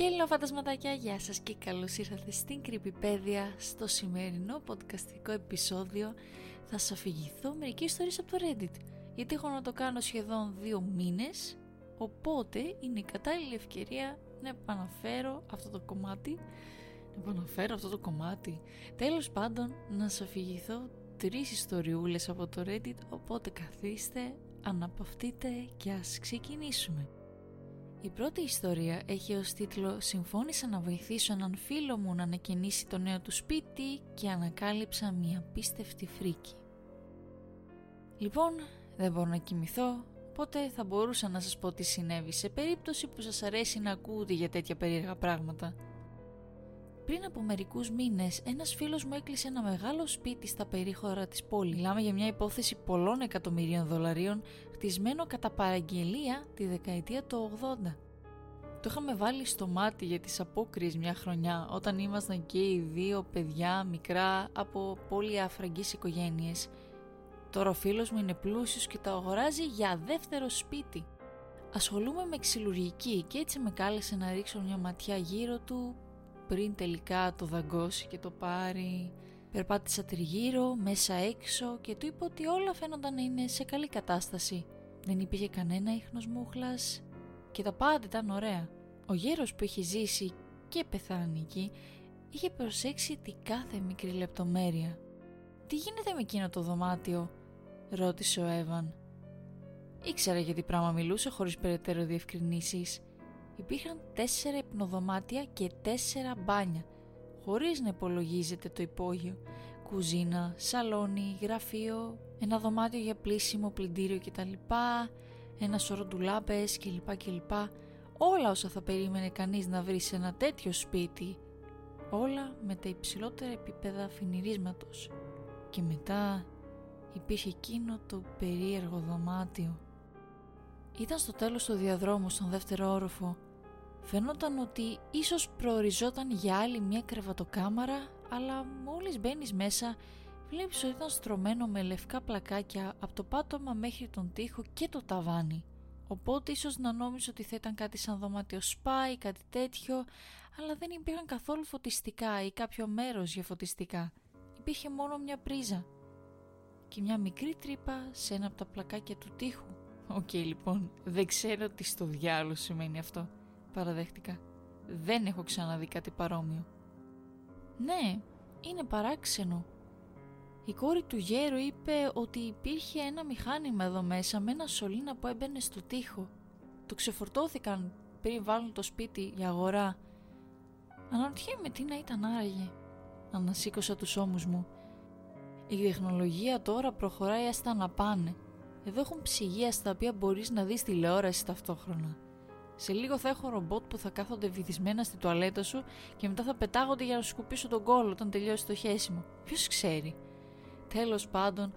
Χέλο φαντασματάκια, γεια σας και καλώς ήρθατε στην Κρυπηπέδια στο σημερινό podcastικό επεισόδιο. Θα σας αφηγηθώ μερικές ιστορίες από το Reddit γιατί έχω να το κάνω σχεδόν δύο μήνες οπότε είναι η κατάλληλη ευκαιρία να επαναφέρω αυτό το κομμάτι. Να επαναφέρω αυτό το κομμάτι. Τέλος πάντων να σας αφηγηθώ τρεις ιστοριούλες από το Reddit οπότε καθίστε, αναπαυτείτε και ας ξεκινήσουμε η πρώτη ιστορία έχει ως τίτλο «Συμφώνησα να βοηθήσω έναν φίλο μου να ανακαινήσει το νέο του σπίτι και ανακάλυψα μια πίστευτη φρίκη». Λοιπόν, δεν μπορώ να κοιμηθώ, οπότε θα μπορούσα να σας πω τι συνέβη σε περίπτωση που σας αρέσει να ακούτε για τέτοια περίεργα πράγματα. Πριν από μερικούς μήνες, ένας φίλος μου έκλεισε ένα μεγάλο σπίτι στα περίχωρα της πόλης. Μιλάμε για μια υπόθεση πολλών εκατομμυρίων δολαρίων, χτισμένο κατά παραγγελία τη δεκαετία του 80. Το είχαμε βάλει στο μάτι για τις απόκριες μια χρονιά όταν ήμασταν και οι δύο παιδιά μικρά από πολύ αφραγγείς οικογένειες. Τώρα ο φίλος μου είναι πλούσιος και το αγοράζει για δεύτερο σπίτι. Ασχολούμαι με ξυλουργική και έτσι με κάλεσε να ρίξω μια ματιά γύρω του πριν τελικά το δαγκώσει και το πάρει. Περπάτησα τριγύρω, μέσα έξω και του είπα ότι όλα φαίνονταν να είναι σε καλή κατάσταση. Δεν υπήρχε κανένα ίχνος μούχλας και τα πάντα ήταν ωραία. Ο γέρος που είχε ζήσει και πεθάνει εκεί είχε προσέξει τη κάθε μικρή λεπτομέρεια. «Τι γίνεται με εκείνο το δωμάτιο» ρώτησε ο Εύαν. Ήξερα γιατί πράγμα μιλούσε χωρίς περαιτέρω διευκρινήσεις υπήρχαν τέσσερα υπνοδωμάτια και τέσσερα μπάνια, χωρίς να υπολογίζεται το υπόγειο, κουζίνα, σαλόνι, γραφείο, ένα δωμάτιο για πλήσιμο, πλυντήριο κτλ, ένα σωρό ντουλάπες κλπ. κλπ. Όλα όσα θα περίμενε κανείς να βρει σε ένα τέτοιο σπίτι, όλα με τα υψηλότερα επίπεδα φινιρίσματος. Και μετά υπήρχε εκείνο το περίεργο δωμάτιο. Ήταν στο τέλος του διαδρόμου στον δεύτερο όροφο Φαίνονταν ότι ίσως προοριζόταν για άλλη μια κρεβατοκάμαρα, αλλά μόλις μπαίνεις μέσα βλέπεις ότι ήταν στρωμένο με λευκά πλακάκια από το πάτωμα μέχρι τον τοίχο και το ταβάνι. Οπότε ίσως να νόμιζες ότι θα ήταν κάτι σαν δωμάτιο σπα ή κάτι τέτοιο, αλλά δεν υπήρχαν καθόλου φωτιστικά ή κάποιο μέρος για φωτιστικά. Υπήρχε μόνο μια πρίζα και μια μικρή τρύπα σε ένα από τα πλακάκια του τοίχου. Οκ λοιπόν, δεν ξέρω τι στο διάολο σημαίνει αυτό παραδέχτηκα. Δεν έχω ξαναδεί κάτι παρόμοιο. Ναι, είναι παράξενο. Η κόρη του γέρου είπε ότι υπήρχε ένα μηχάνημα εδώ μέσα με ένα σωλήνα που έμπαινε στο τοίχο. Το ξεφορτώθηκαν πριν βάλουν το σπίτι για αγορά. Αναρωτιέμαι τι να ήταν άραγε. Ανασήκωσα τους ώμους μου. Η τεχνολογία τώρα προχωράει άστα να πάνε. Εδώ έχουν ψυγεία στα οποία μπορείς να δεις τηλεόραση ταυτόχρονα. Σε λίγο θα έχω ρομπότ που θα κάθονται βυθισμένα στη τουαλέτα σου και μετά θα πετάγονται για να σου σκουπίσω τον κόλλο όταν τελειώσει το χέσιμο. Ποιος ξέρει. Τέλος πάντων,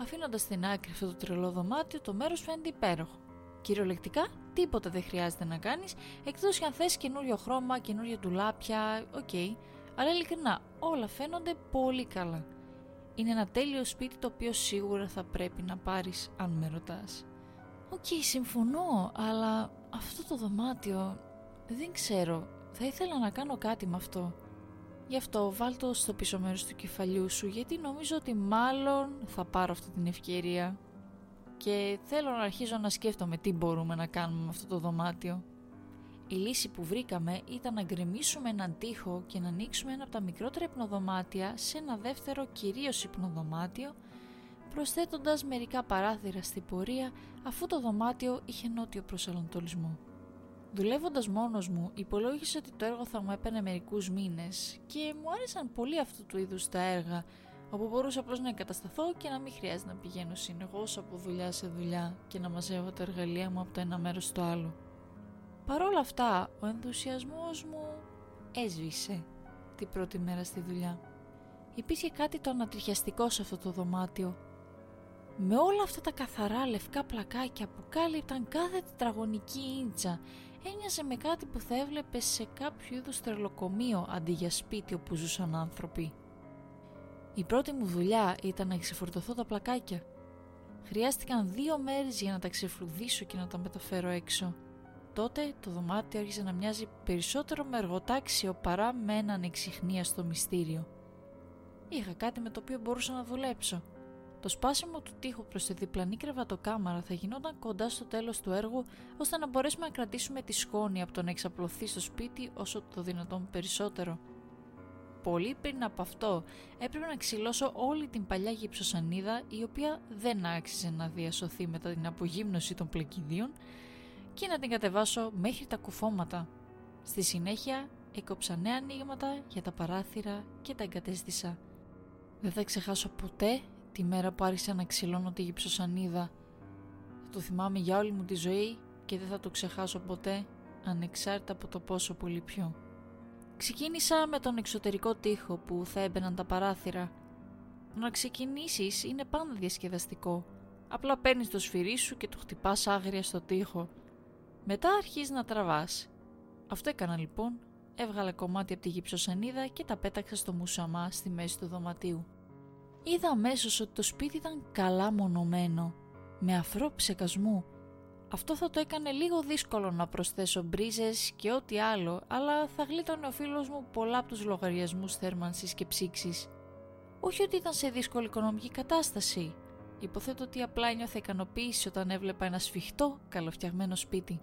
αφήνοντας στην άκρη αυτό το τρελό δωμάτιο, το μέρος φαίνεται υπέροχο. Κυριολεκτικά, τίποτα δεν χρειάζεται να κάνεις εκτός κι αν θες καινούριο χρώμα, καινούρια ντουλάπια, OK. Okay. Αλλά ειλικρινά, όλα φαίνονται πολύ καλά. Είναι ένα τέλειο σπίτι το οποίο σίγουρα θα πρέπει να πάρεις αν με ρωτάς. Οκ, συμφωνώ, αλλά αυτό το δωμάτιο δεν ξέρω, θα ήθελα να κάνω κάτι με αυτό. Γι' αυτό βάλ το στο πίσω μέρος του κεφαλιού σου γιατί νομίζω ότι μάλλον θα πάρω αυτή την ευκαιρία και θέλω να αρχίζω να σκέφτομαι τι μπορούμε να κάνουμε με αυτό το δωμάτιο. Η λύση που βρήκαμε ήταν να γκρεμίσουμε έναν τοίχο και να ανοίξουμε ένα από τα μικρότερα υπνοδωμάτια σε ένα δεύτερο κυρίως υπνοδωμάτιο προσθέτοντας μερικά παράθυρα στη πορεία αφού το δωμάτιο είχε νότιο προσανατολισμό. Δουλεύοντας μόνος μου, υπολόγισα ότι το έργο θα μου έπαιρνε μερικούς μήνες και μου άρεσαν πολύ αυτού του είδους τα έργα, όπου μπορούσα απλώς να εγκατασταθώ και να μην χρειάζεται να πηγαίνω συνεχώς από δουλειά σε δουλειά και να μαζεύω τα εργαλεία μου από το ένα μέρος στο άλλο. Παρ' όλα αυτά, ο ενθουσιασμός μου έσβησε την πρώτη μέρα στη δουλειά. Υπήρχε κάτι το ανατριχιαστικό σε αυτό το δωμάτιο με όλα αυτά τα καθαρά λευκά πλακάκια που κάλυπταν κάθε τετραγωνική ίντσα ένοιαζε με κάτι που θα έβλεπε σε κάποιο είδους τρελοκομείο αντί για σπίτι όπου ζούσαν άνθρωποι. Η πρώτη μου δουλειά ήταν να ξεφορτωθώ τα πλακάκια. Χρειάστηκαν δύο μέρες για να τα ξεφλουδίσω και να τα μεταφέρω έξω. τότε το δωμάτιο άρχισε να μοιάζει περισσότερο με εργοτάξιο παρά με έναν εξυχνία μυστήριο. Είχα κάτι με το οποίο μπορούσα να δουλέψω. Το σπάσιμο του τείχου προς τη διπλανή κρεβατοκάμαρα θα γινόταν κοντά στο τέλος του έργου, ώστε να μπορέσουμε να κρατήσουμε τη σκόνη από το να εξαπλωθεί στο σπίτι όσο το δυνατόν περισσότερο. Πολύ πριν από αυτό έπρεπε να ξυλώσω όλη την παλιά γυψοσανίδα η οποία δεν άξιζε να διασωθεί μετά την απογύμνωση των πλεκιδίων και να την κατεβάσω μέχρι τα κουφώματα. Στη συνέχεια έκοψα νέα ανοίγματα για τα παράθυρα και τα εγκατέστησα. Δεν θα ξεχάσω ποτέ τη μέρα που άρχισα να ξυλώνω τη γυψοσανίδα. Θα το θυμάμαι για όλη μου τη ζωή και δεν θα το ξεχάσω ποτέ ανεξάρτητα από το πόσο πολύ πιο. Ξεκίνησα με τον εξωτερικό τοίχο που θα έμπαιναν τα παράθυρα. Να ξεκινήσεις είναι πάντα διασκεδαστικό. Απλά παίρνεις το σφυρί σου και το χτυπάς άγρια στο τοίχο. Μετά αρχίζεις να τραβάς. Αυτό έκανα λοιπόν. Έβγαλα κομμάτι από τη γυψοσανίδα και τα πέταξα στο μουσαμά στη μέση του δωματίου. Είδα αμέσως ότι το σπίτι ήταν καλά μονομένο, με αφρό ψεκασμού. Αυτό θα το έκανε λίγο δύσκολο να προσθέσω μπρίζες και ό,τι άλλο, αλλά θα γλίτωνε ο φίλος μου πολλά από τους λογαριασμούς θέρμανσης και ψήξης. Όχι ότι ήταν σε δύσκολη οικονομική κατάσταση. Υποθέτω ότι απλά νιώθε ικανοποίηση όταν έβλεπα ένα σφιχτό, καλοφτιαγμένο σπίτι.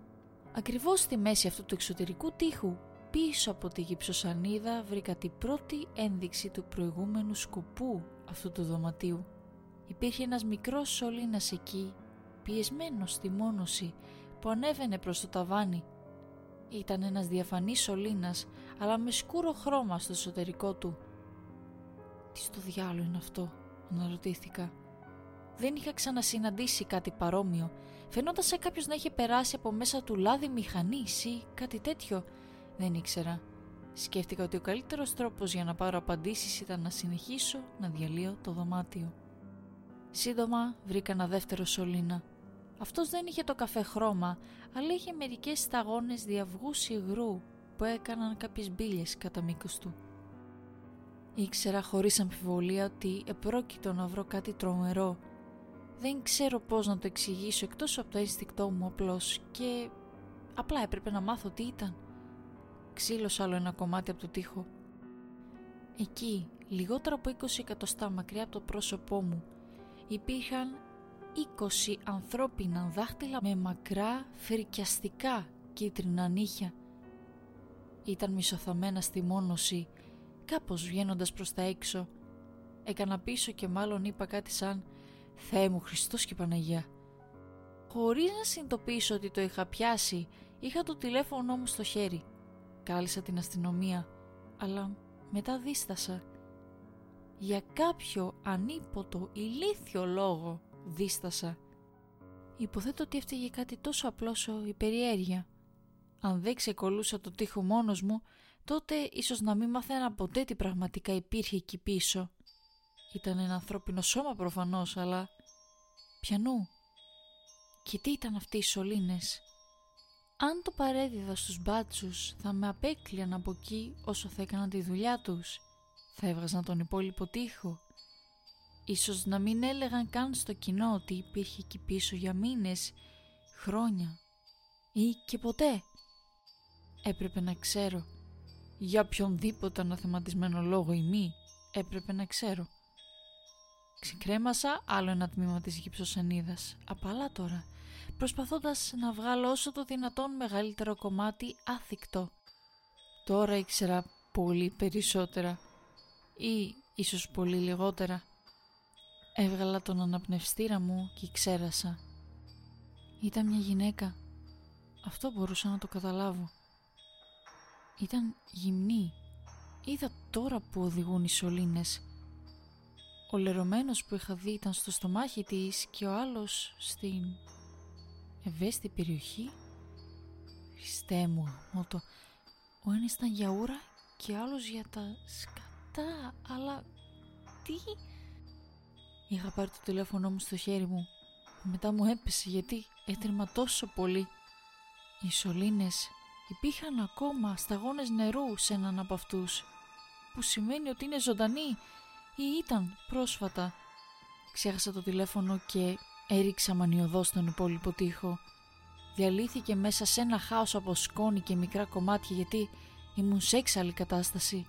Ακριβώς στη μέση αυτού του εξωτερικού τείχου, πίσω από τη γυψοσανίδα, βρήκα την πρώτη ένδειξη του προηγούμενου σκοπού αυτού του δωματίου. Υπήρχε ένας μικρός σωλήνας εκεί, πιεσμένος στη μόνωση, που ανέβαινε προς το ταβάνι. Ήταν ένας διαφανής σωλήνας, αλλά με σκούρο χρώμα στο εσωτερικό του. «Τι στο διάλογο είναι αυτό» αναρωτήθηκα. Δεν είχα ξανασυναντήσει κάτι παρόμοιο. Φαινόταν σε κάποιος να είχε περάσει από μέσα του λάδι μηχανής ή κάτι τέτοιο. Δεν ήξερα. Σκέφτηκα ότι ο καλύτερος τρόπος για να πάρω απαντήσεις ήταν να συνεχίσω να διαλύω το δωμάτιο. Σύντομα βρήκα ένα δεύτερο σωλήνα. Αυτός δεν είχε το καφέ χρώμα, αλλά είχε μερικές σταγόνες διαυγού υγρού που έκαναν κάποιες μπύλες κατά μήκος του. Ήξερα χωρίς αμφιβολία ότι επρόκειτο να βρω κάτι τρομερό. Δεν ξέρω πώς να το εξηγήσω εκτός από το αίσθηκτό μου απλώς και απλά έπρεπε να μάθω τι ήταν. Ξύλωσα άλλο ένα κομμάτι από το τοίχο. Εκεί, λιγότερο από 20 εκατοστά μακριά από το πρόσωπό μου, υπήρχαν 20 ανθρώπινα δάχτυλα με μακρά, φρικιαστικά κίτρινα νύχια. Ήταν μισοθαμένα στη μόνωση, κάπως βγαίνοντας προς τα έξω. Έκανα πίσω και μάλλον είπα κάτι σαν «Θεέ μου Χριστός και Παναγία». Χωρίς να συνειδητοποιήσω ότι το είχα πιάσει, είχα το τηλέφωνο μου στο χέρι. Κάλεσα την αστυνομία, αλλά μετά δίστασα. Για κάποιο ανίποτο ηλίθιο λόγο δίστασα. Υποθέτω ότι έφταιγε κάτι τόσο απλός όσο η περιέργεια. Αν δεν ξεκολούσα το τείχο μόνος μου, τότε ίσως να μην μαθαίνα ποτέ τι πραγματικά υπήρχε εκεί πίσω. Ήταν ένα ανθρώπινο σώμα προφανώς, αλλά πιανού. Και τι ήταν αυτοί οι σωλήνες; Αν το παρέδιδα στους μπάτσους θα με απέκλειαν από εκεί όσο θα έκαναν τη δουλειά τους. Θα έβγαζαν τον υπόλοιπο τοίχο. Ίσως να μην έλεγαν καν στο κοινό ότι υπήρχε εκεί πίσω για μήνες, χρόνια ή και ποτέ. Έπρεπε να ξέρω. Για οποιονδήποτε αναθεματισμένο λόγο ή μη, έπρεπε να ξέρω. Ξεκρέμασα άλλο ένα τμήμα της γυψοσανίδας. Απαλά τώρα προσπαθώντας να βγάλω όσο το δυνατόν μεγαλύτερο κομμάτι άθικτο. Τώρα ήξερα πολύ περισσότερα ή ίσως πολύ λιγότερα. Έβγαλα τον αναπνευστήρα μου και ξέρασα. Ήταν μια γυναίκα. Αυτό μπορούσα να το καταλάβω. Ήταν γυμνή. Είδα τώρα που οδηγούν οι σωλήνες. Ο λερωμένος που είχα δει ήταν στο στομάχι της και ο άλλος στην ευαίσθητη περιοχή. Χριστέ μου, το... ο ένας ήταν για ούρα και άλλος για τα σκατά, αλλά τι... Είχα πάρει το τηλέφωνο μου στο χέρι μου. Μετά μου έπεσε γιατί έτρεμα τόσο πολύ. Οι σωλήνες υπήρχαν ακόμα σταγόνες νερού σε έναν από αυτούς, που σημαίνει ότι είναι ζωντανή ή ήταν πρόσφατα. Ξέχασα το τηλέφωνο και Έριξα μανιωδώς τον υπόλοιπο τοίχο. διαλύθηκε μέσα σε ένα χάος από σκόνη και μικρά κομμάτια γιατί ήμουν σε έξαλλη κατάσταση.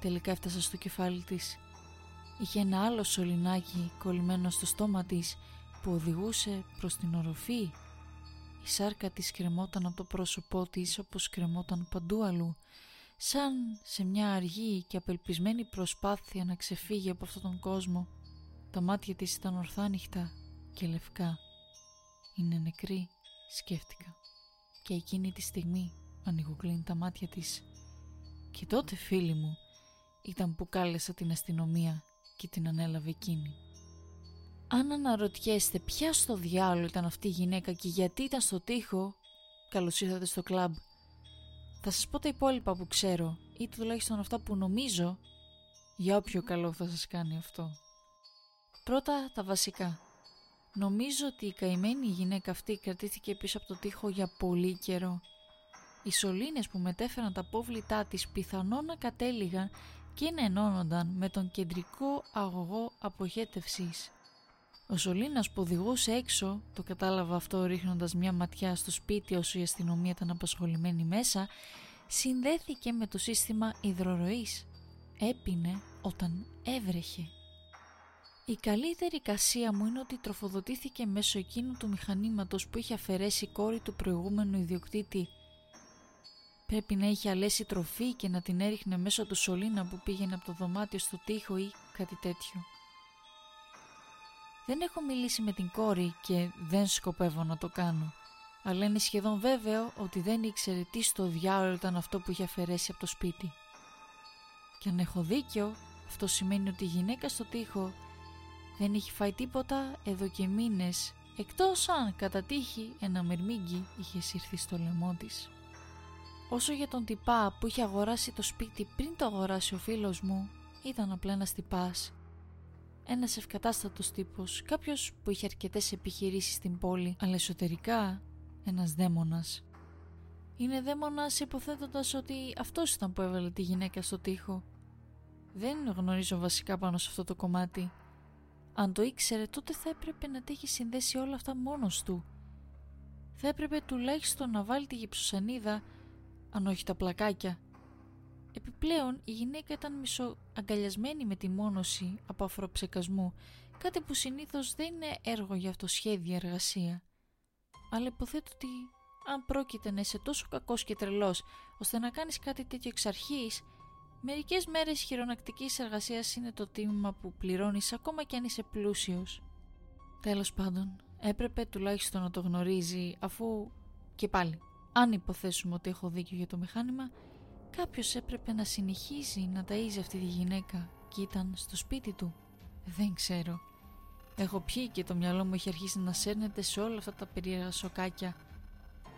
Τελικά έφτασα στο κεφάλι της. Είχε ένα άλλο σωληνάκι κολλημένο στο στόμα της που οδηγούσε προς την οροφή. Η σάρκα της κρεμόταν από το πρόσωπό της όπως κρεμόταν παντού αλλού σαν σε μια αργή και απελπισμένη προσπάθεια να ξεφύγει από αυτόν τον κόσμο. Τα μάτια της ήταν ορθά ανοιχτά και λευκά. Είναι νεκρή, σκέφτηκα. Και εκείνη τη στιγμή ανοιγοκλίνει τα μάτια της. Και τότε φίλοι μου ήταν που κάλεσα την αστυνομία και την ανέλαβε εκείνη. Αν αναρωτιέστε ποια στο διάλογο ήταν αυτή η γυναίκα και γιατί ήταν στο τοίχο, καλώς ήρθατε στο κλαμπ. Θα σας πω τα υπόλοιπα που ξέρω ή τουλάχιστον αυτά που νομίζω για όποιο καλό θα σας κάνει αυτό. Πρώτα τα βασικά. Νομίζω ότι η καημένη γυναίκα αυτή κρατήθηκε πίσω από το τοίχο για πολύ καιρό. Οι σωλήνες που μετέφεραν τα πόβλητά της πιθανόν να κατέληγαν και να ενώνονταν με τον κεντρικό αγωγό αποχέτευσης. Ο σωλήνας που οδηγούσε έξω, το κατάλαβα αυτό ρίχνοντας μια ματιά στο σπίτι όσο η αστυνομία ήταν απασχολημένη μέσα, συνδέθηκε με το σύστημα υδροροής. Έπινε όταν έβρεχε. Η καλύτερη κασία μου είναι ότι τροφοδοτήθηκε μέσω εκείνου του μηχανήματος που είχε αφαιρέσει η κόρη του προηγούμενου ιδιοκτήτη. Πρέπει να είχε αλέσει τροφή και να την έριχνε μέσω του σωλήνα που πήγαινε από το δωμάτιο στο τοίχο ή κάτι τέτοιο. Δεν έχω μιλήσει με την κόρη και δεν σκοπεύω να το κάνω. Αλλά είναι σχεδόν βέβαιο ότι δεν ήξερε τι στο διάολο ήταν αυτό που είχε αφαιρέσει από το σπίτι. Και αν έχω δίκιο, αυτό σημαίνει ότι η γυναίκα στο τοίχο δεν είχε φάει τίποτα εδώ και μήνες, εκτός αν κατά τύχη ένα μυρμήγκι είχε σύρθει στο λαιμό της. Όσο για τον τυπά που είχε αγοράσει το σπίτι πριν το αγοράσει ο φίλος μου, ήταν απλά ένας τυπάς ένας ευκατάστατος τύπος, κάποιος που είχε αρκετές επιχειρήσεις στην πόλη, αλλά εσωτερικά ένας δαίμονας. Είναι δαίμονας υποθέτοντας ότι αυτός ήταν που έβαλε τη γυναίκα στο τοίχο. Δεν γνωρίζω βασικά πάνω σε αυτό το κομμάτι. Αν το ήξερε τότε θα έπρεπε να τα έχει συνδέσει όλα αυτά μόνος του. Θα έπρεπε τουλάχιστον να βάλει τη γυψοσανίδα, αν όχι τα πλακάκια, Επιπλέον η γυναίκα ήταν μισοαγκαλιασμένη με τη μόνωση από αφροψεκασμού, κάτι που συνήθως δεν είναι έργο για αυτοσχέδια εργασία. Αλλά υποθέτω ότι αν πρόκειται να είσαι τόσο κακός και τρελός ώστε να κάνεις κάτι τέτοιο εξ αρχής, μερικές μέρες χειρονακτικής εργασίας είναι το τίμημα που πληρώνεις ακόμα και αν είσαι πλούσιος. Τέλος πάντων, έπρεπε τουλάχιστον να το γνωρίζει αφού και πάλι, αν υποθέσουμε ότι έχω δίκιο για το μηχάνημα, Κάποιος έπρεπε να συνεχίσει να ταΐζει αυτή τη γυναίκα και ήταν στο σπίτι του. Δεν ξέρω. Έχω πιει και το μυαλό μου έχει αρχίσει να σέρνεται σε όλα αυτά τα περίεργα σοκάκια.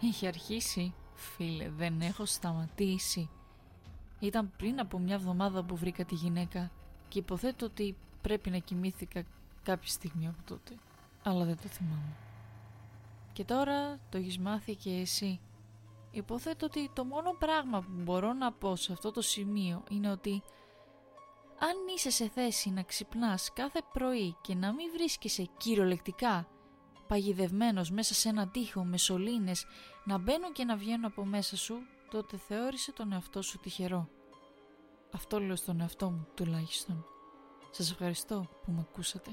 Έχει αρχίσει. Φίλε, δεν έχω σταματήσει. Ήταν πριν από μια εβδομάδα που βρήκα τη γυναίκα και υποθέτω ότι πρέπει να κοιμήθηκα κάποια στιγμή από τότε. Αλλά δεν το θυμάμαι. Και τώρα το έχεις μάθει και εσύ. Υποθέτω ότι το μόνο πράγμα που μπορώ να πω σε αυτό το σημείο είναι ότι αν είσαι σε θέση να ξυπνάς κάθε πρωί και να μην βρίσκεσαι κυριολεκτικά παγιδευμένος μέσα σε ένα τείχο με σωλήνες να μπαίνουν και να βγαίνουν από μέσα σου, τότε θεώρησε τον εαυτό σου τυχερό. Αυτό λέω στον εαυτό μου τουλάχιστον. Σας ευχαριστώ που με ακούσατε.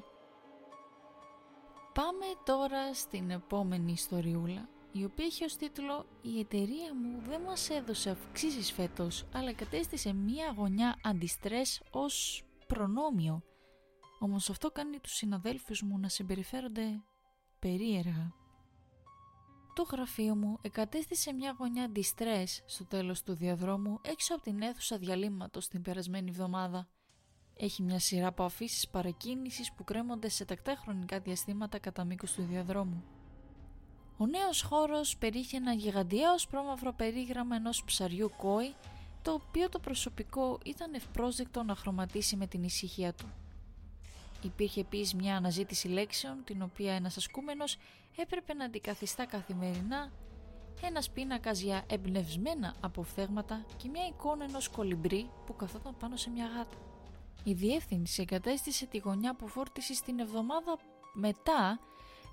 Πάμε τώρα στην επόμενη ιστοριούλα η οποία έχει ως τίτλο «Η εταιρεία μου δεν μας έδωσε αυξήσεις φέτος, αλλά κατέστησε μία γωνιά αντιστρες ως προνόμιο. Όμως αυτό κάνει τους συναδέλφους μου να συμπεριφέρονται περίεργα». Το γραφείο μου εγκατέστησε μια γωνιά αντιστρες στο τέλος του διαδρόμου έξω από την αίθουσα διαλύματος την περασμένη εβδομάδα. Έχει μια σειρά από αφήσεις παρακίνησης που κρέμονται σε τακτά χρονικά διαστήματα κατά μήκος του διαδρόμου. Ο νέος χώρος περίχε ένα γιγαντιαίος πρόμαυρο περίγραμμα ενός ψαριού κόη, το οποίο το προσωπικό ήταν ευπρόσδεκτο να χρωματίσει με την ησυχία του. Υπήρχε επίσης μια αναζήτηση λέξεων, την οποία ένας ασκούμενος έπρεπε να αντικαθιστά καθημερινά, ένας πίνακας για εμπνευσμένα αποφθέγματα και μια εικόνα ενός κολυμπρί που καθόταν πάνω σε μια γάτα. Η διεύθυνση εγκατέστησε τη γωνιά που φόρτισε στην εβδομάδα μετά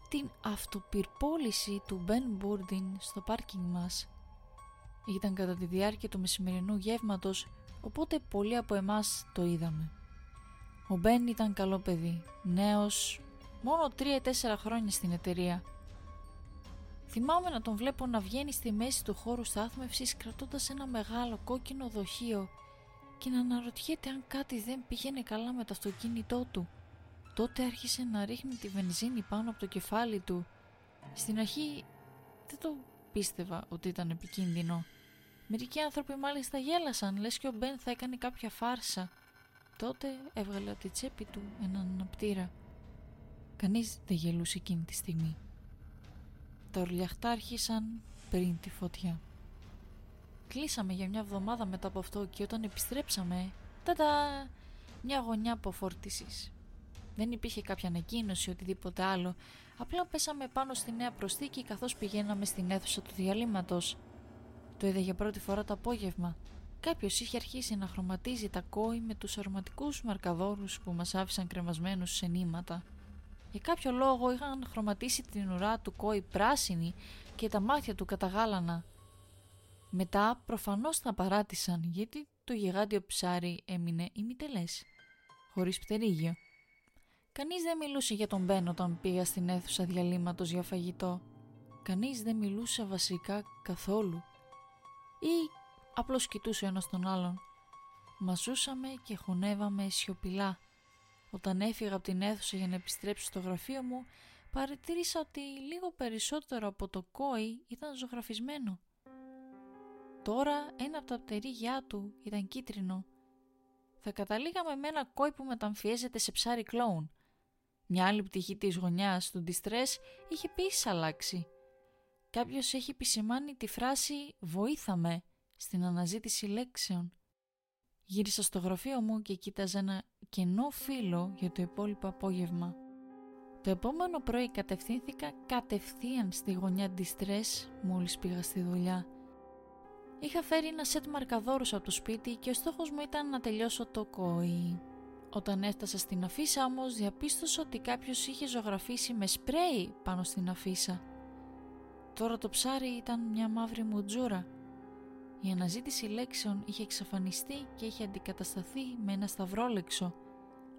την αυτοπυρπόληση του Μπεν Μπούρντιν στο πάρκινγκ μας. Ήταν κατά τη διάρκεια του μεσημερινού γεύματος, οπότε πολλοί από εμάς το είδαμε. Ο Μπεν ήταν καλό παιδί, νέος, μόνο 3-4 χρόνια στην εταιρεία. Θυμάμαι να τον βλέπω να βγαίνει στη μέση του χώρου στάθμευσης κρατώντας ένα μεγάλο κόκκινο δοχείο και να αναρωτιέται αν κάτι δεν πήγαινε καλά με το αυτοκίνητό του. Τότε άρχισε να ρίχνει τη βενζίνη πάνω από το κεφάλι του. Στην αρχή δεν το πίστευα ότι ήταν επικίνδυνο. Μερικοί άνθρωποι μάλιστα γέλασαν, λες και ο Μπεν θα έκανε κάποια φάρσα. Τότε έβγαλε από τη τσέπη του έναν αναπτήρα. Κανείς δεν γελούσε εκείνη τη στιγμή. Τα ορλιαχτά άρχισαν πριν τη φωτιά. Κλείσαμε για μια εβδομάδα μετά από αυτό και όταν επιστρέψαμε, τατα, μια γωνιά αποφόρτισης. Δεν υπήρχε κάποια ανακοίνωση ή οτιδήποτε άλλο, απλά πέσαμε πάνω στη νέα προσθήκη καθώς πηγαίναμε στην αίθουσα του διαλύματος. Το είδα για πρώτη φορά το απόγευμα. Κάποιος είχε αρχίσει να χρωματίζει τα κόη με τους αρωματικούς μαρκαδόρους που μας άφησαν κρεμασμένους σε νήματα. Για κάποιο λόγο είχαν χρωματίσει την ουρά του κόη πράσινη και τα μάτια του καταγάλανα. Μετά προφανώς τα παράτησαν γιατί το γιγάντιο ψάρι έμεινε ημιτελές, χωρίς πτερίγιο. Κανείς δεν μιλούσε για τον Μπέν όταν πήγα στην αίθουσα διαλύματος για φαγητό. Κανείς δεν μιλούσε βασικά καθόλου. Ή απλώς κοιτούσε ένας τον άλλον. Μα ζούσαμε και χωνεύαμε σιωπηλά. Όταν έφυγα από την αίθουσα για να επιστρέψω στο γραφείο μου, παρατήρησα ότι λίγο περισσότερο από το κόη ήταν ζωγραφισμένο. Τώρα ένα από τα πτερίγια του ήταν κίτρινο. Θα καταλήγαμε με ένα κόη που μεταμφιέζεται σε ψάρι κλόουν. Μια άλλη πτυχή της γωνιάς του Distress είχε επίσης αλλάξει. Κάποιος έχει επισημάνει τη φράση «βοήθαμε» στην αναζήτηση λέξεων. Γύρισα στο γραφείο μου και κοίταζα ένα κενό φύλλο για το υπόλοιπο απόγευμα. Το επόμενο πρωί κατευθύνθηκα κατευθείαν στη γωνιά Distress μόλις πήγα στη δουλειά. Είχα φέρει ένα σετ μαρκαδόρους από το σπίτι και ο στόχος μου ήταν να τελειώσω το κόη. Όταν έφτασα στην αφίσα όμως διαπίστωσα ότι κάποιος είχε ζωγραφίσει με σπρέι πάνω στην αφίσα. Τώρα το ψάρι ήταν μια μαύρη μουτζούρα. Η αναζήτηση λέξεων είχε εξαφανιστεί και είχε αντικατασταθεί με ένα σταυρόλεξο.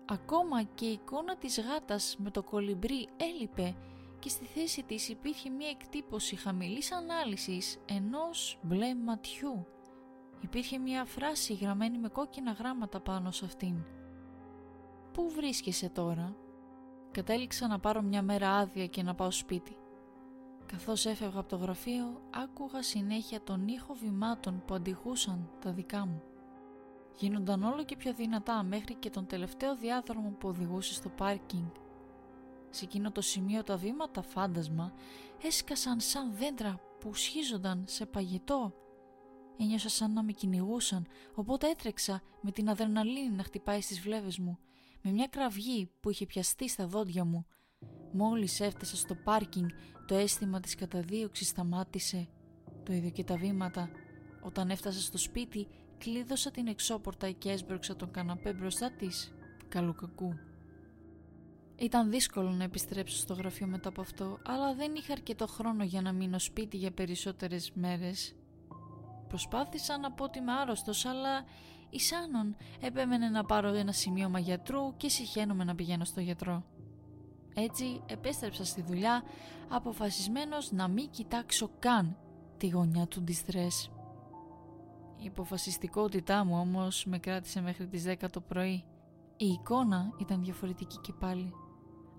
Ακόμα και η εικόνα της γάτας με το κολυμπρί έλειπε και στη θέση της υπήρχε μια εκτύπωση χαμηλής ανάλυσης ενός μπλε ματιού. Υπήρχε μια φράση γραμμένη με κόκκινα γράμματα πάνω σε αυτήν. «Πού βρίσκεσαι τώρα» Κατέληξα να πάρω μια μέρα άδεια και να πάω σπίτι. Καθώς έφευγα από το γραφείο, άκουγα συνέχεια τον ήχο βημάτων που αντιχούσαν τα δικά μου. Γίνονταν όλο και πιο δυνατά μέχρι και τον τελευταίο διάδρομο που οδηγούσε στο πάρκινγκ. Σε εκείνο το σημείο τα βήματα φάντασμα έσκασαν σαν δέντρα που σχίζονταν σε παγετό. Ένιωσα σαν να με κυνηγούσαν, οπότε έτρεξα με την αδρεναλίνη να χτυπάει στις βλέβες μου με μια κραυγή που είχε πιαστεί στα δόντια μου. Μόλις έφτασα στο πάρκινγκ το αίσθημα της καταδίωξης σταμάτησε. Το ίδιο και τα βήματα. Όταν έφτασα στο σπίτι κλείδωσα την εξώπορτα και έσπρωξα τον καναπέ μπροστά της. Καλού κακού. Ήταν δύσκολο να επιστρέψω στο γραφείο μετά από αυτό, αλλά δεν είχα αρκετό χρόνο για να μείνω σπίτι για περισσότερες μέρες. Προσπάθησα να πω ότι είμαι άρρωστος, αλλά η Σάνον έπεμενε να πάρω ένα σημείωμα γιατρού και συχαίνομαι να πηγαίνω στο γιατρό. Έτσι επέστρεψα στη δουλειά αποφασισμένος να μην κοιτάξω καν τη γωνιά του distress. Η υποφασιστικότητά μου όμως με κράτησε μέχρι τις 10 το πρωί. Η εικόνα ήταν διαφορετική και πάλι.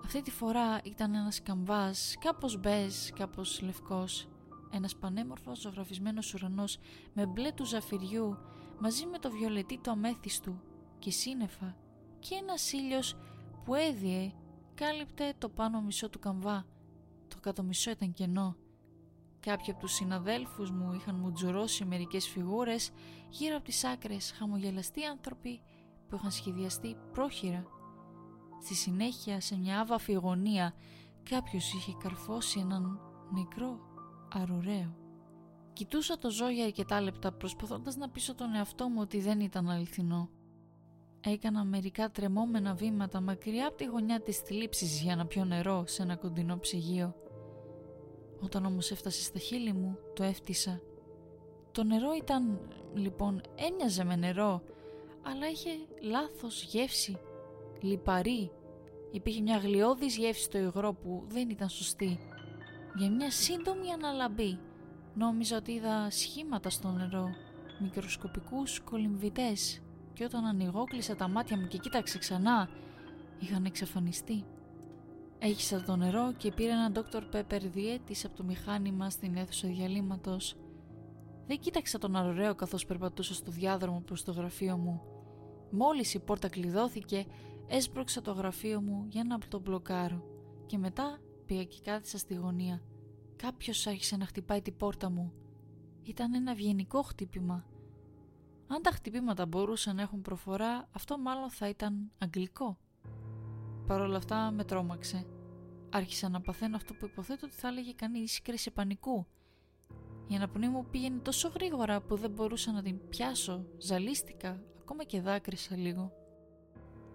Αυτή τη φορά ήταν ένας καμβάς, κάπως μπέζ, κάπως λευκός. Ένας πανέμορφος ζωγραφισμένος ουρανός με μπλε του ζαφυριού μαζί με το βιολετί το αμέθιστου και σύννεφα και ένας ήλιος που έδιε κάλυπτε το πάνω μισό του καμβά. Το κάτω μισό ήταν κενό. Κάποιοι από τους συναδέλφους μου είχαν μουτζουρώσει μερικές φιγούρες γύρω από τις άκρες χαμογελαστοί άνθρωποι που είχαν σχεδιαστεί πρόχειρα. Στη συνέχεια σε μια άβαφη γωνία κάποιος είχε καρφώσει έναν νεκρό αρουραίο. Κοιτούσα το ζώο για αρκετά λεπτά προσπαθώντας να πείσω τον εαυτό μου ότι δεν ήταν αληθινό. Έκανα μερικά τρεμόμενα βήματα μακριά από τη γωνιά της θλίψης για να πιω νερό σε ένα κοντινό ψυγείο. Όταν όμως έφτασε στα χείλη μου, το έφτισα. Το νερό ήταν, λοιπόν, ένοιαζε με νερό, αλλά είχε λάθος γεύση, λιπαρή. Υπήρχε μια γλιώδης γεύση στο υγρό που δεν ήταν σωστή. Για μια σύντομη αναλαμπή νόμιζα ότι είδα σχήματα στο νερό, μικροσκοπικούς κολυμβητές και όταν ανοιγόκλεισα τα μάτια μου και κοίταξε ξανά, είχαν εξαφανιστεί. Έχισα το νερό και πήρε ένα Dr. Pepper διέτης από το μηχάνημα στην αίθουσα διαλύματος. Δεν κοίταξα τον αρωραίο καθώς περπατούσα στο διάδρομο προς το γραφείο μου. Μόλις η πόρτα κλειδώθηκε, έσπρωξα το γραφείο μου για να το μπλοκάρω και μετά πήγα και κάθισα στη γωνία. Κάποιος άρχισε να χτυπάει την πόρτα μου. Ήταν ένα ευγενικό χτύπημα. Αν τα χτυπήματα μπορούσαν να έχουν προφορά, αυτό μάλλον θα ήταν αγγλικό. Παρ' όλα αυτά με τρόμαξε. Άρχισα να παθαίνω αυτό που υποθέτω ότι θα έλεγε κανείς κρίση πανικού. Η αναπνοή μου πήγαινε τόσο γρήγορα που δεν μπορούσα να την πιάσω, ζαλίστηκα, ακόμα και δάκρυσα λίγο.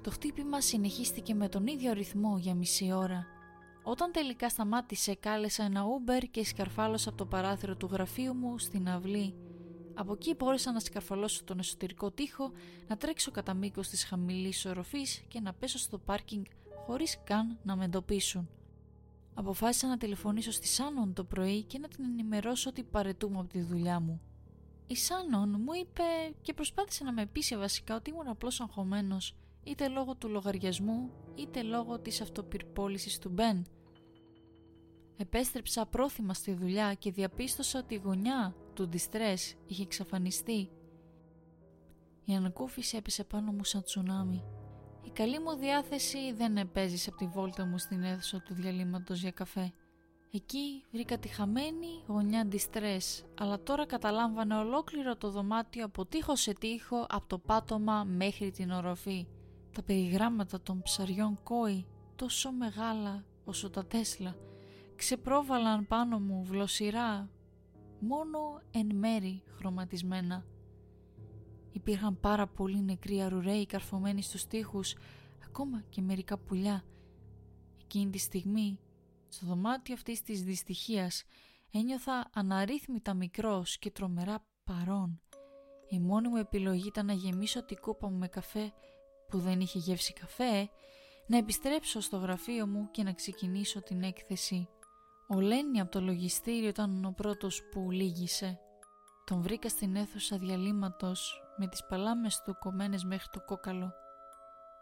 Το χτύπημα συνεχίστηκε με τον ίδιο ρυθμό για μισή ώρα. Όταν τελικά σταμάτησε κάλεσα ένα Uber και σκαρφάλωσα από το παράθυρο του γραφείου μου στην αυλή. Από εκεί μπόρεσα να σκαρφαλώσω τον εσωτερικό τοίχο, να τρέξω κατά μήκος της χαμηλής οροφής και να πέσω στο πάρκινγκ χωρίς καν να με εντοπίσουν. Αποφάσισα να τηλεφωνήσω στη Σάνον το πρωί και να την ενημερώσω ότι παρετούμε από τη δουλειά μου. Η Σάνον μου είπε και προσπάθησε να με πείσει βασικά ότι ήμουν απλώς αγχωμένος, είτε λόγω του λογαριασμού, είτε λόγω της αυτοπυρπόλησης του Μπεν. Επέστρεψα πρόθυμα στη δουλειά και διαπίστωσα ότι η γωνιά του distress είχε εξαφανιστεί. Η ανακούφιση έπεσε πάνω μου σαν τσουνάμι. Η καλή μου διάθεση δεν επέζησε από τη βόλτα μου στην αίθουσα του διαλύματος για καφέ. Εκεί βρήκα τη χαμένη γωνιά distress, αλλά τώρα καταλάμβανε ολόκληρο το δωμάτιο από τείχο σε τείχο, από το πάτωμα μέχρι την οροφή. Τα περιγράμματα των ψαριών κόη, τόσο μεγάλα όσο τα Τέσλα, ξεπρόβαλαν πάνω μου βλοσιρά, μόνο εν μέρη χρωματισμένα. Υπήρχαν πάρα πολλοί νεκροί αρουραίοι καρφωμένοι στους τοίχους, ακόμα και μερικά πουλιά. Εκείνη τη στιγμή, στο δωμάτιο αυτής της δυστυχίας, ένιωθα αναρρύθμιτα μικρός και τρομερά παρόν. Η μόνη μου επιλογή ήταν να γεμίσω την κούπα μου με καφέ που δεν είχε γεύσει καφέ, να επιστρέψω στο γραφείο μου και να ξεκινήσω την έκθεση. Ο Λένι από το λογιστήριο ήταν ο πρώτος που λύγησε. Τον βρήκα στην αίθουσα διαλύματος με τις παλάμες του κομμένες μέχρι το κόκαλο.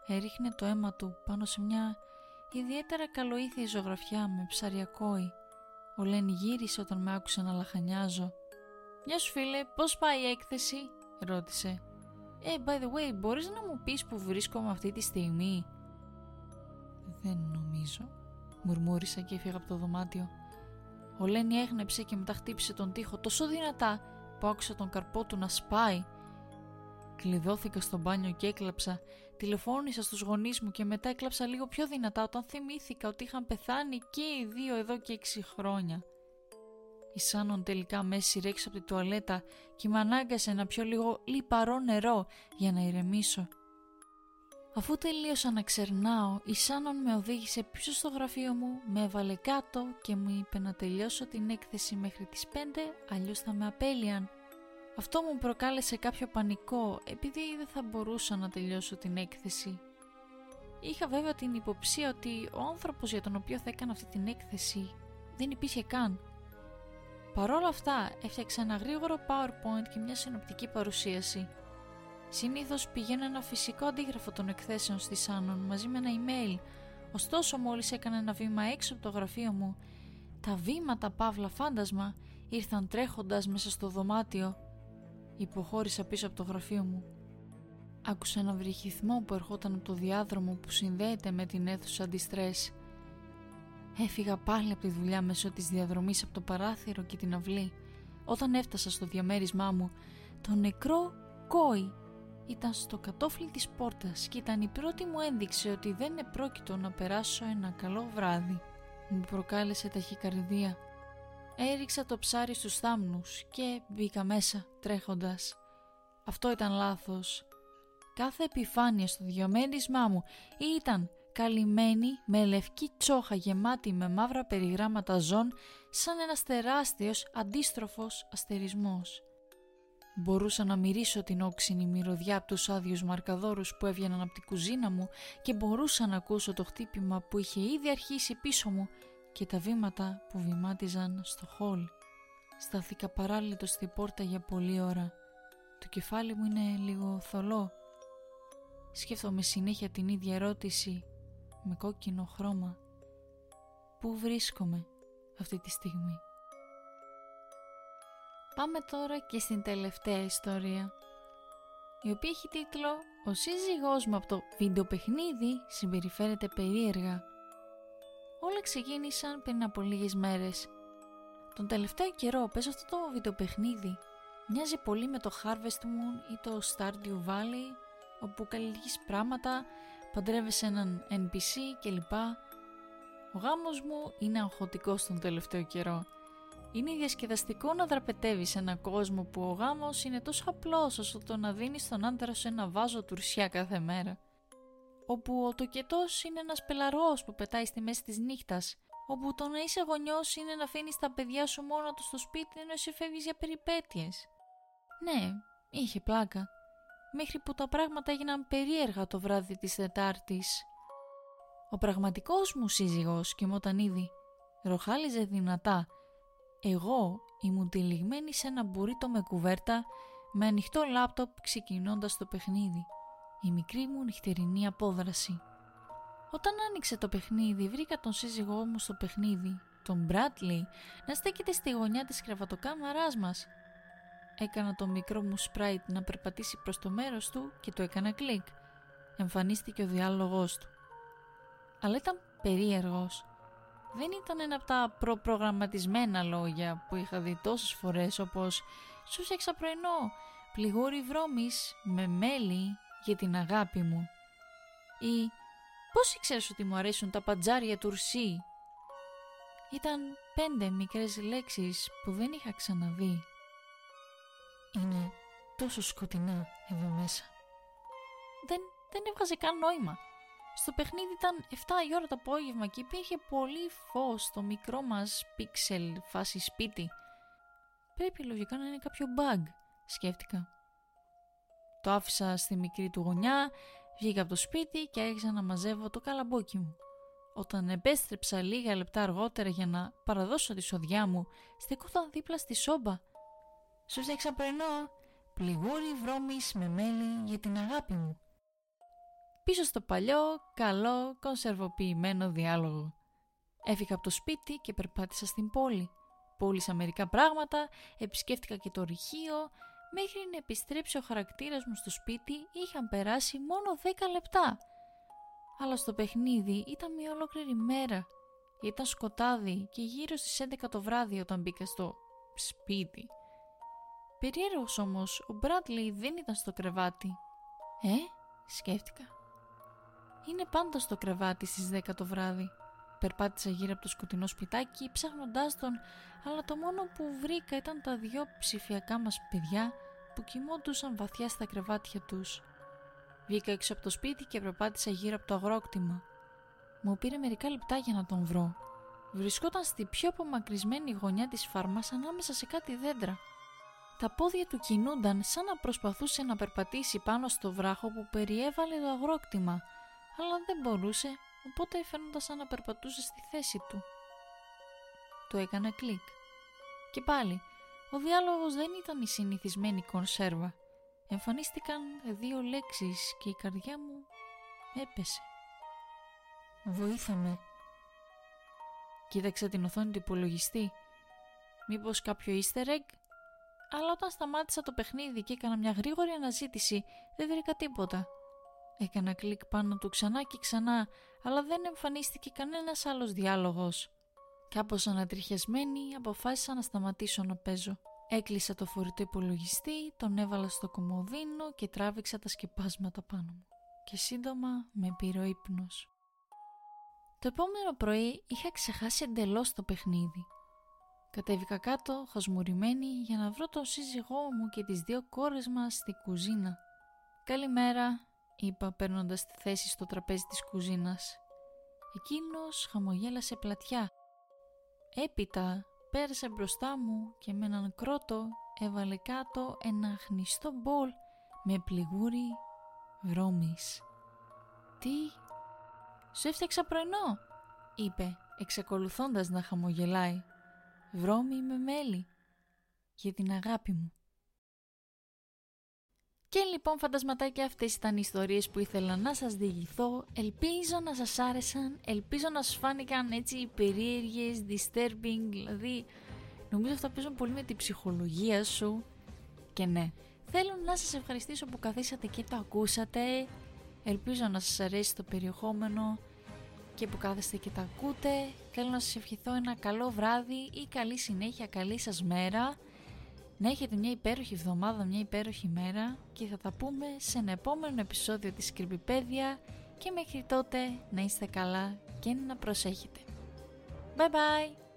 Έριχνε το αίμα του πάνω σε μια ιδιαίτερα καλοήθη ζωγραφιά με ψαριακόη. Ο Λένι γύρισε όταν με άκουσε να λαχανιάζω. «Γεια σου φίλε, πώς πάει η έκθεση» ρώτησε. «Ε, by the way, μπορείς να μου πεις που βρίσκομαι αυτή τη στιγμή» «Δεν νομίζω», μουρμούρισα και έφυγα από το δωμάτιο. Ο Λένι έγνεψε και μετά χτύπησε τον τοίχο τόσο δυνατά που άκουσα τον καρπό του να σπάει. Κλειδώθηκα στο μπάνιο και έκλαψα. Τηλεφώνησα στους γονείς μου και μετά έκλαψα λίγο πιο δυνατά όταν θυμήθηκα ότι είχαν πεθάνει και οι δύο εδώ και έξι χρόνια. Η Σάνον τελικά με έσυρε από τη τουαλέτα και με ανάγκασε να πιω λίγο λιπαρό νερό για να ηρεμήσω. Αφού τελείωσα να ξερνάω, η Σάνον με οδήγησε πίσω στο γραφείο μου, με έβαλε κάτω και μου είπε να τελειώσω την έκθεση μέχρι τις 5, αλλιώς θα με απέλυαν. Αυτό μου προκάλεσε κάποιο πανικό, επειδή δεν θα μπορούσα να τελειώσω την έκθεση. Είχα βέβαια την υποψία ότι ο άνθρωπος για τον οποίο θα έκανα αυτή την έκθεση δεν υπήρχε καν. Παρόλα αυτά, έφτιαξα ένα γρήγορο PowerPoint και μια συνοπτική παρουσίαση. Συνήθως πηγαίνω ένα φυσικό αντίγραφο των εκθέσεων στη Σάνον μαζί με ένα email. Ωστόσο, μόλις έκανα ένα βήμα έξω από το γραφείο μου, τα βήματα παύλα φάντασμα ήρθαν τρέχοντας μέσα στο δωμάτιο. Υποχώρησα πίσω από το γραφείο μου. Άκουσα ένα βρυχυθμό που ερχόταν από το διάδρομο που συνδέεται με την αίθουσα αντιστρές. Έφυγα πάλι από τη δουλειά μέσω της διαδρομής από το παράθυρο και την αυλή. Όταν έφτασα στο διαμέρισμά μου, το νεκρό κόη ήταν στο κατόφλι της πόρτας και ήταν η πρώτη μου ένδειξη ότι δεν επρόκειτο να περάσω ένα καλό βράδυ. Μου προκάλεσε ταχυκαρδία. Έριξα το ψάρι στους θάμνους και μπήκα μέσα τρέχοντας. Αυτό ήταν λάθος. κάθε επιφάνεια στο διαμέρισμά μου ήταν καλυμμένη με λευκή τσόχα γεμάτη με μαύρα περιγράμματα ζών σαν ένας τεράστιος αντίστροφος αστερισμός. Μπορούσα να μυρίσω την όξινη μυρωδιά από τους άδειους μαρκαδόρους που έβγαιναν από την κουζίνα μου και μπορούσα να ακούσω το χτύπημα που είχε ήδη αρχίσει πίσω μου και τα βήματα που βημάτιζαν στο χόλ. Στάθηκα παράλληλος στη πόρτα για πολλή ώρα. Το κεφάλι μου είναι λίγο θολό. Σκέφτομαι συνέχεια την ίδια ερώτηση με κόκκινο χρώμα. Πού βρίσκομαι αυτή τη στιγμή; Πάμε τώρα και στην τελευταία ιστορία, η οποία έχει τίτλο «Ο σύζυγός μου από το βίντεο παιχνίδι συμπεριφέρεται περίεργα». Όλα ξεκίνησαν πριν από λίγες μέρες. Τον τελευταίο καιρό παίζω αυτό το βίντεο παιχνίδι. Μοιάζει πολύ με το Harvest Moon ή το Stardew Valley, όπου καλλιεργείς πράγματα, παντρεύεσαι έναν NPC κλπ. Ο γάμος μου είναι αγχωτικός τον τελευταίο καιρό είναι διασκεδαστικό να δραπετεύεις σε έναν κόσμο που ο γάμος είναι τόσο απλός όσο το να δίνεις στον άντρα σου ένα βάζο τουρσιά κάθε μέρα. Όπου ο τοκετός είναι ένας πελαρός που πετάει στη μέση της νύχτας. Όπου το να είσαι γονιός είναι να αφήνεις τα παιδιά σου μόνο τους στο σπίτι ενώ εσύ φεύγεις για περιπέτειες. Ναι, είχε πλάκα. Μέχρι που τα πράγματα έγιναν περίεργα το βράδυ της Τετάρτης. Ο πραγματικός μου σύζυγος κοιμόταν ήδη. Ροχάλιζε δυνατά εγώ ήμουν τυλιγμένη σε ένα μπουρίτο με κουβέρτα με ανοιχτό λάπτοπ ξεκινώντας το παιχνίδι. Η μικρή μου νυχτερινή απόδραση. Όταν άνοιξε το παιχνίδι βρήκα τον σύζυγό μου στο παιχνίδι, τον Μπράτλι, να στέκεται στη γωνιά της κρεβατοκάμαράς μας. Έκανα το μικρό μου σπράιτ να περπατήσει προς το μέρος του και το έκανα κλικ. Εμφανίστηκε ο διάλογός του. Αλλά ήταν περίεργος δεν ήταν ένα από τα προπρογραμματισμένα λόγια που είχα δει τόσες φορές όπως «Σου φτιάξα πρωινό, πληγούρι βρώμης με μέλι για την αγάπη μου» ή «Πώς ήξερες ότι μου αρέσουν τα παντζάρια τουρσί» Ήταν πέντε μικρές λέξεις που δεν είχα ξαναδεί. Είναι τόσο σκοτεινά εδώ μέσα. Δεν, δεν έβγαζε καν νόημα. Στο παιχνίδι ήταν 7 η ώρα το απόγευμα και υπήρχε πολύ φως στο μικρό μας πίξελ φάση σπίτι. Πρέπει λογικά να είναι κάποιο bug, σκέφτηκα. Το άφησα στη μικρή του γωνιά, βγήκα από το σπίτι και άρχισα να μαζεύω το καλαμπόκι μου. Όταν επέστρεψα λίγα λεπτά αργότερα για να παραδώσω τη σοδιά μου, στεκόταν δίπλα στη σόμπα. Σου φτιάξα πρωινό, πληγούρι βρώμης με μέλι για την αγάπη μου πίσω στο παλιό, καλό, κονσερβοποιημένο διάλογο. Έφυγα από το σπίτι και περπάτησα στην πόλη. Πούλησα μερικά πράγματα, επισκέφτηκα και το ρηχείο, μέχρι να επιστρέψει ο χαρακτήρας μου στο σπίτι είχαν περάσει μόνο 10 λεπτά. Αλλά στο παιχνίδι ήταν μια ολόκληρη μέρα. Ήταν σκοτάδι και γύρω στις 11 το βράδυ όταν μπήκα στο σπίτι. Περίεργος όμως, ο Μπράτλι δεν ήταν στο κρεβάτι. Ε, σκέφτηκα. Είναι πάντα στο κρεβάτι στις 10 το βράδυ. Περπάτησα γύρω από το σκοτεινό σπιτάκι ψάχνοντάς τον, αλλά το μόνο που βρήκα ήταν τα δυο ψηφιακά μας παιδιά που κοιμόντουσαν βαθιά στα κρεβάτια τους. Βγήκα έξω από το σπίτι και περπάτησα γύρω από το αγρόκτημα. Μου πήρε μερικά λεπτά για να τον βρω. Βρισκόταν στη πιο απομακρυσμένη γωνιά της φάρμας ανάμεσα σε κάτι δέντρα. Τα πόδια του κινούνταν σαν να προσπαθούσε να περπατήσει πάνω στο βράχο που περιέβαλε το αγρόκτημα αλλά δεν μπορούσε, οπότε φαίνονταν σαν να περπατούσε στη θέση του. Το έκανα κλικ. Και πάλι, ο διάλογος δεν ήταν η συνηθισμένη κονσέρβα. Εμφανίστηκαν δύο λέξεις και η καρδιά μου έπεσε. Βοήθαμε. Κοίταξα την οθόνη του υπολογιστή. Μήπως κάποιο easter egg? Αλλά όταν σταμάτησα το παιχνίδι και έκανα μια γρήγορη αναζήτηση, δεν βρήκα τίποτα. Έκανα κλικ πάνω του ξανά και ξανά, αλλά δεν εμφανίστηκε κανένας άλλος διάλογος. Κάπως ανατριχιασμένη αποφάσισα να σταματήσω να παίζω. Έκλεισα το φορητό υπολογιστή, τον έβαλα στο κομμωδίνο και τράβηξα τα σκεπάσματα πάνω μου. Και σύντομα με πήρε ο ύπνος. Το επόμενο πρωί είχα ξεχάσει εντελώς το παιχνίδι. Κατέβηκα κάτω, χασμουρημένη, για να βρω τον σύζυγό μου και τις δύο κόρες μας στη κουζίνα. «Καλημέρα», είπα παίρνοντας τη θέση στο τραπέζι της κουζίνας. Εκείνος χαμογέλασε πλατιά. Έπειτα πέρασε μπροστά μου και με έναν κρότο έβαλε κάτω ένα χνιστό μπολ με πληγούρι βρώμης. «Τι, σου έφτιαξα πρωινό», είπε εξακολουθώντας να χαμογελάει. «Βρώμη με μέλι, για την αγάπη μου». Και λοιπόν φαντασματάκια αυτές ήταν οι ιστορίες που ήθελα να σας διηγηθώ. Ελπίζω να σας άρεσαν, ελπίζω να σας φάνηκαν έτσι περίεργες, disturbing, δηλαδή νομίζω αυτά παίζουν πολύ με την ψυχολογία σου. Και ναι, θέλω να σας ευχαριστήσω που καθίσατε και το ακούσατε. Ελπίζω να σας αρέσει το περιεχόμενο και που κάθεστε και τα ακούτε. Θέλω να σας ευχηθώ ένα καλό βράδυ ή καλή συνέχεια, καλή σας μέρα. Να έχετε μια υπέροχη εβδομάδα, μια υπέροχη μέρα και θα τα πούμε σε ένα επόμενο επεισόδιο της Κρυμπιπέδια και μέχρι τότε να είστε καλά και να προσέχετε. Bye bye!